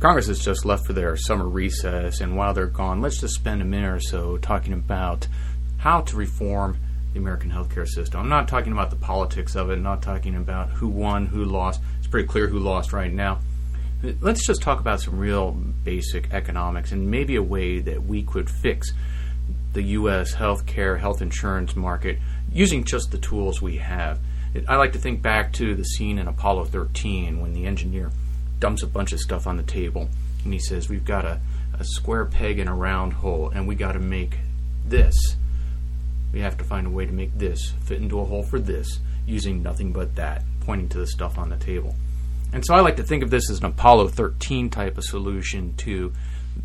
Congress has just left for their summer recess, and while they're gone, let's just spend a minute or so talking about how to reform the American healthcare system. I'm not talking about the politics of it, I'm not talking about who won, who lost. It's pretty clear who lost right now. Let's just talk about some real basic economics and maybe a way that we could fix the U.S. healthcare, health insurance market using just the tools we have. I like to think back to the scene in Apollo 13 when the engineer dumps a bunch of stuff on the table and he says, We've got a, a square peg in a round hole and we got to make this. We have to find a way to make this fit into a hole for this using nothing but that, pointing to the stuff on the table. And so I like to think of this as an Apollo 13 type of solution to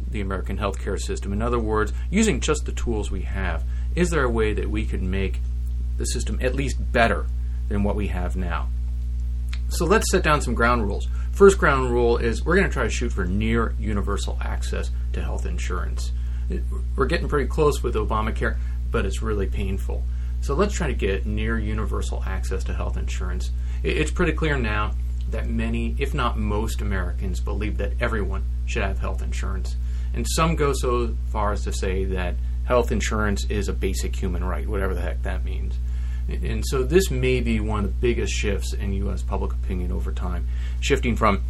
the American healthcare system. In other words, using just the tools we have, is there a way that we could make the system at least better than what we have now? So let's set down some ground rules. First ground rule is we're going to try to shoot for near universal access to health insurance. We're getting pretty close with Obamacare, but it's really painful. So let's try to get near universal access to health insurance. It's pretty clear now that many, if not most, Americans believe that everyone should have health insurance. And some go so far as to say that health insurance is a basic human right, whatever the heck that means. And so this may be one of the biggest shifts in U.S. public opinion over time, shifting from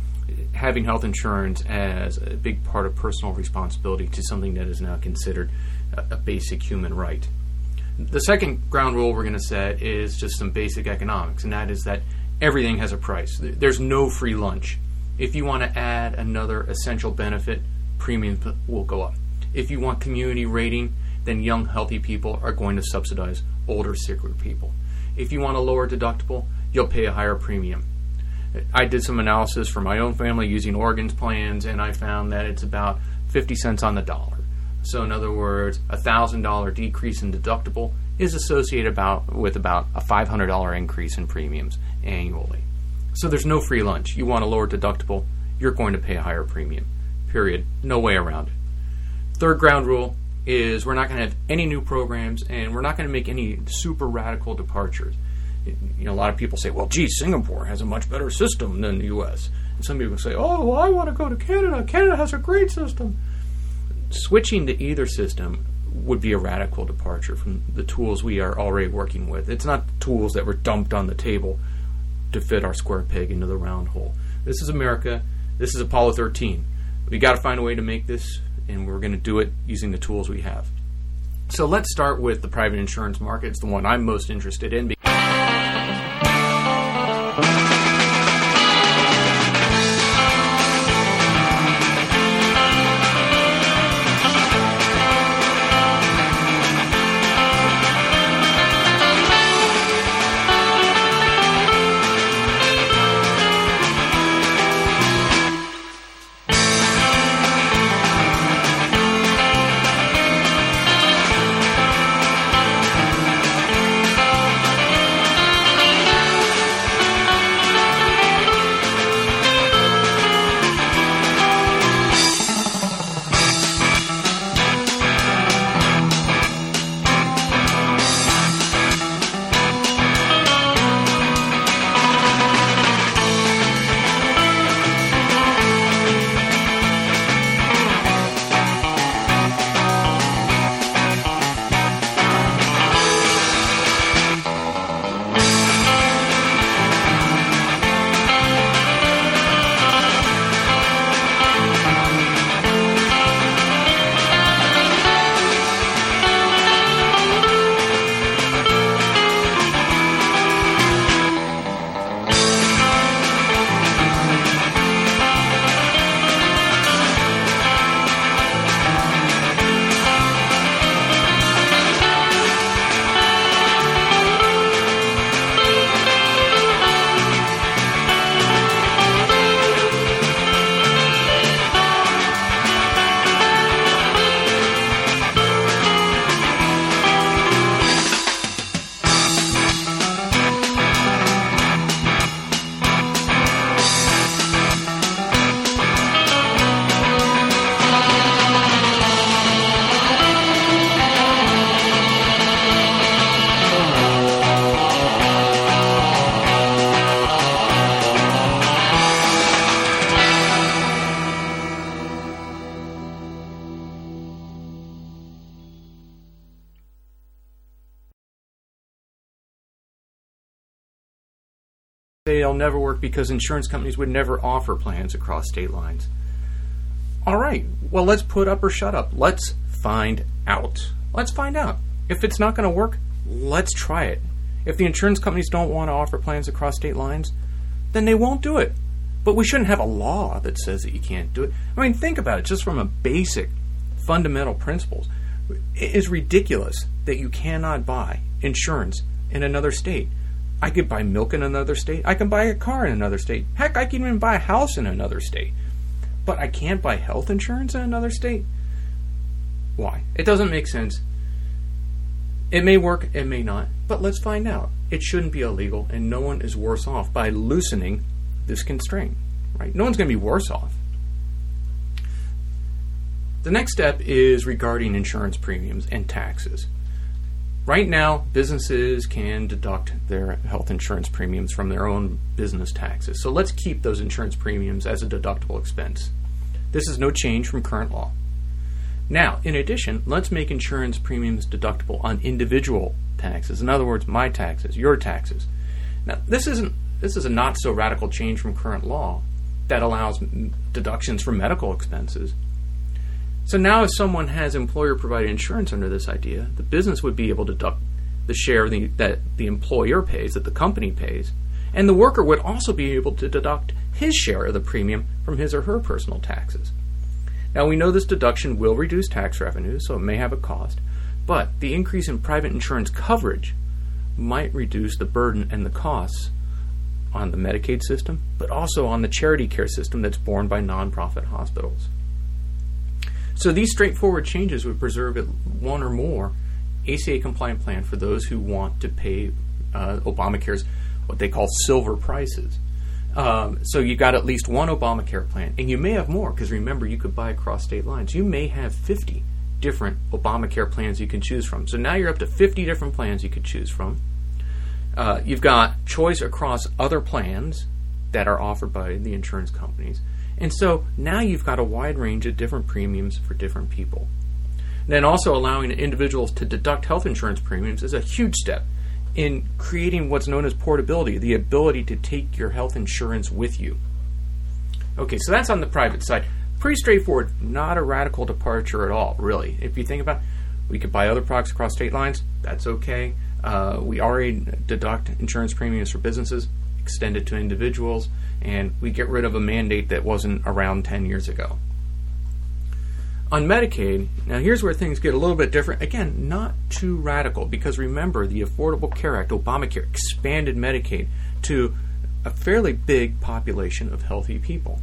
having health insurance as a big part of personal responsibility to something that is now considered a, basic human right. The second ground rule we're going to set is just some basic economics, and that is that everything has a price. There's no free lunch. If you want to add another essential benefit, premiums will go up. If you want community rating, then young, healthy people are going to subsidize older, sicker people. If you want a lower deductible, you'll pay a higher premium. I did some analysis for my own family using Oregon's plans, and I found that it's about 50 cents on the dollar. So, in other words, a $1,000 decrease in deductible is associated about, with about a $500 increase in premiums annually. So, there's no free lunch. You want a lower deductible, you're going to pay a higher premium. Period. No way around it. Third ground rule is we're not going to have any new programs and we're not going to make any super radical departures. You know, a lot of people say, well, gee, Singapore has a much better system than the U.S. And some people say, oh, well, I want to go to Canada. Canada has a great system. Switching to either system would be a radical departure from the tools we are already working with. It's not tools that were dumped on the table to fit our square peg into the round hole. This is America. This is Apollo 13. We got to find a way to make this and we're going to do it using the tools we have. So let's start with the private insurance market. It's the one I'm most interested in. They'll never work because insurance companies would never offer plans across state lines. All right, well, let's put up or shut up. Let's find out. Let's find out. If it's not going to work, let's try it. If the insurance companies don't want to offer plans across state lines, then they won't do it. But we shouldn't have a law that says that you can't do it. I mean, think about it just from a basic, fundamental principles. It is ridiculous that you cannot buy insurance in another state. I could buy milk in another state. I can buy a car in another state. Heck, I can even buy a house in another state but I can't buy health insurance in another state? Why? It doesn't make sense. It may work, it may not, but let's find out. It shouldn't be illegal, and no one is worse off by loosening this constraint. Right? No one's going to be worse off. The next step is regarding insurance premiums and taxes. Right now, businesses can deduct their health insurance premiums from their own business taxes. So let's keep those insurance premiums as a deductible expense. This is no change from current law. Now, in addition, let's make insurance premiums deductible on individual taxes. In other words, my taxes, your taxes. Now, this isn't this is a not so radical change from current law that allows deductions for medical expenses. So now, if someone has employer provided insurance under this idea, the business would be able to deduct the share the, that the employer pays, that the company pays, and the worker would also be able to deduct his share of the premium from his or her personal taxes. Now, we know this deduction will reduce tax revenue, so it may have a cost, but the increase in private insurance coverage might reduce the burden and the costs on the Medicaid system, but also on the charity care system that's borne by nonprofit hospitals. So these straightforward changes would preserve one or more ACA compliant plan for those who want to pay uh, Obamacare's what they call silver prices. Um, so you got at least one Obamacare plan, and you may have more because remember you could buy across state lines. You may have 50 different Obamacare plans you can choose from. So now you're up to 50 different plans you could choose from. Uh, you've got choice across other plans that are offered by the insurance companies. And so now you've got a wide range of different premiums for different people. then also allowing individuals to deduct health insurance premiums is a huge step in creating what's known as portability, the ability to take your health insurance with you. Okay, so that's on the private side. Pretty straightforward, not a radical departure at all, really. If you think about it, we could buy other products across state lines, that's okay. Uh, we already deduct insurance premiums for businesses, extend it to individuals and we get rid of a mandate that wasn't around 10 years ago. On Medicaid, now here's where things get a little bit different. Again, not too radical because remember the Affordable Care Act, Obamacare, expanded Medicaid to a fairly big population of healthy people.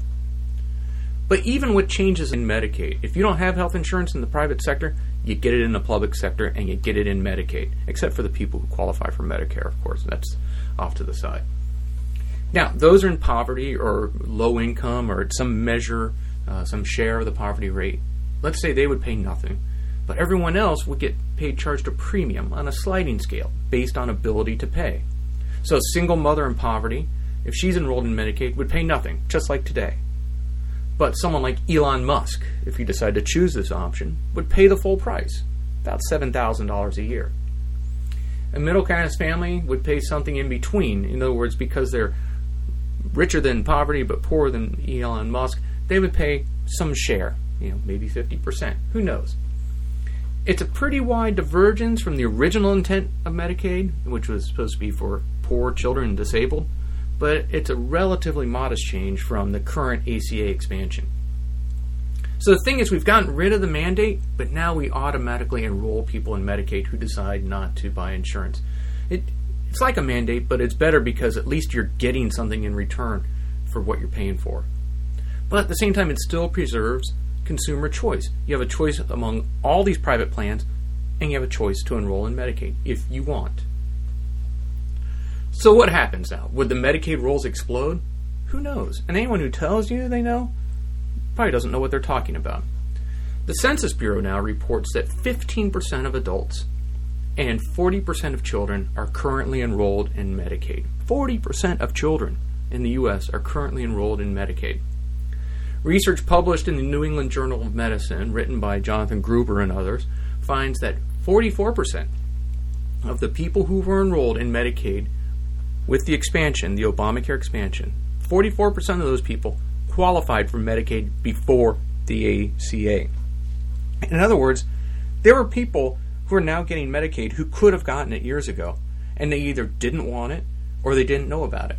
But even with changes in Medicaid, if you don't have health insurance in the private sector, you get it in the public sector and you get it in Medicaid, except for the people who qualify for Medicare, of course. That's off to the side. Now, those are in poverty or low income or some measure, uh, some share of the poverty rate. Let's say they would pay nothing, but everyone else would get paid charged a premium on a sliding scale based on ability to pay. So, a single mother in poverty, if she's enrolled in Medicaid, would pay nothing, just like today. But someone like Elon Musk, if he decided to choose this option, would pay the full price, about $7,000 a year. A middle class family would pay something in between. In other words, because they're richer than poverty but poorer than Elon Musk, they would pay some share, you know, maybe 50%. Who knows? It's a pretty wide divergence from the original intent of Medicaid, which was supposed to be for poor children and disabled, but it's a relatively modest change from the current ACA expansion. So the thing is, we've gotten rid of the mandate, but now we automatically enroll people in Medicaid who decide not to buy insurance. It it's like a mandate, but it's better because at least you're getting something in return for what you're paying for. But at the same time, it still preserves consumer choice. You have a choice among all these private plans, and you have a choice to enroll in Medicaid if you want. So, what happens now? Would the Medicaid rolls explode? Who knows? And anyone who tells you they know probably doesn't know what they're talking about. The Census Bureau now reports that 15% of adults and 40% of children are currently enrolled in Medicaid. 40% of children in the U.S. are currently enrolled in Medicaid. Research published in the New England Journal of Medicine, written by Jonathan Gruber and others, finds that 44% of the people who were enrolled in Medicaid with the expansion, the Obamacare expansion, 44% of those people qualified for Medicaid before the ACA. In other words, there were people who are now getting Medicaid who could have gotten it years ago, and they either didn't want it or they didn't know about it.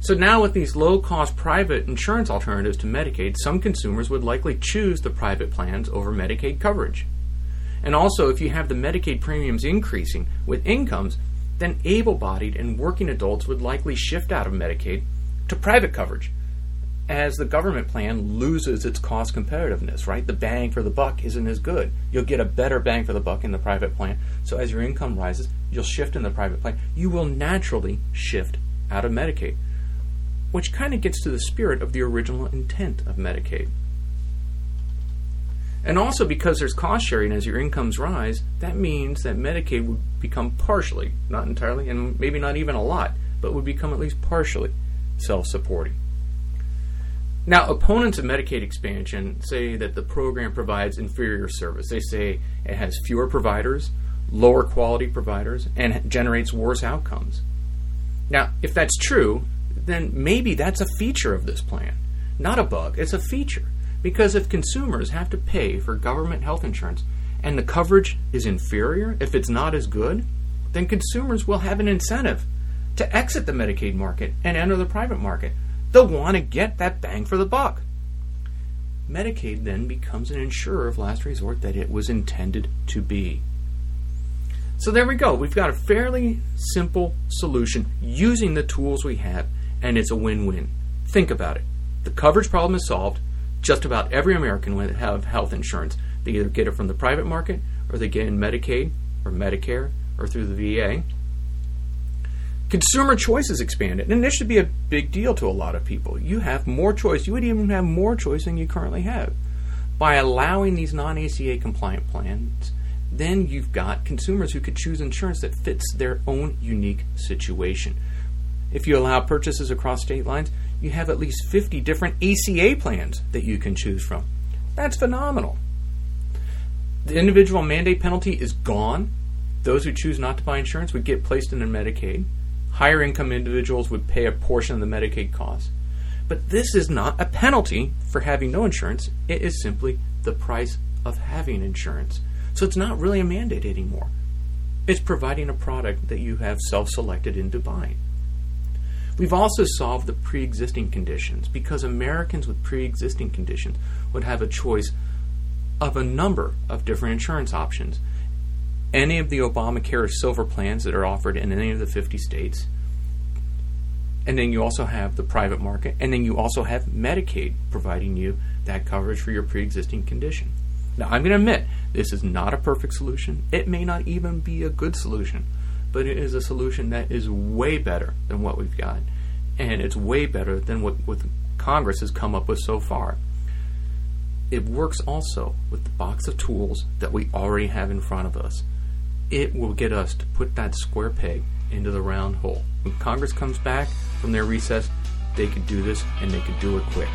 So now, with these low cost private insurance alternatives to Medicaid, some consumers would likely choose the private plans over Medicaid coverage. And also, if you have the Medicaid premiums increasing with incomes, then able bodied and working adults would likely shift out of Medicaid to private coverage as the government plan loses its cost competitiveness, right? The bang for the buck isn't as good. You'll get a better bang for the buck in the private plan. So as your income rises, you'll shift in the private plan. You will naturally shift out of Medicaid, which kind of gets to the spirit of the original intent of Medicaid. And also because there's cost sharing as your incomes rise, that means that Medicaid would become partially, not entirely, and maybe not even a lot, but would become at least partially self supporting. Now, opponents of Medicaid expansion say that the program provides inferior service. They say it has fewer providers, lower quality providers, and generates worse outcomes. Now, if that's true, then maybe that's a feature of this plan, not a bug. It's a feature. Because if consumers have to pay for government health insurance and the coverage is inferior, if it's not as good, then consumers will have an incentive to exit the Medicaid market and enter the private market They'll want to get that bang for the buck. Medicaid then becomes an insurer of last resort that it was intended to be. So there we go. We've got a fairly simple solution using the tools we have, and it's a win win. Think about it. The coverage problem is solved. Just about every American will have health insurance. They either get it from the private market, or they get in Medicaid, or Medicare, or through the VA. Consumer choice is expanded, and this should be a big deal to a lot of people. You have more choice. You would even have more choice than you currently have. By allowing these non ACA compliant plans, then you've got consumers who could choose insurance that fits their own unique situation. If you allow purchases across state lines, you have at least 50 different ACA plans that you can choose from. That's phenomenal. The individual mandate penalty is gone. Those who choose not to buy insurance would get placed in a Medicaid. Higher income individuals would pay a portion of the Medicaid costs. But this is not a penalty for having no insurance, it is simply the price of having insurance. So it's not really a mandate anymore. It's providing a product that you have self selected into buying. We've also solved the pre existing conditions because Americans with pre existing conditions would have a choice of a number of different insurance options any of the Obamacare silver plans that are offered in any of the 50 states. And then you also have the private market. And then you also have Medicaid providing you that coverage for your pre existing condition. Now, I'm going to admit, this is not a perfect solution. It may not even be a good solution, but it is a solution that is way better than what we've got. And it's way better than what, what Congress has come up with so far. It works also with the box of tools that we already have in front of us it will get us to put that square peg into the round hole. When Congress comes back from their recess, they could do this and they could do it quick.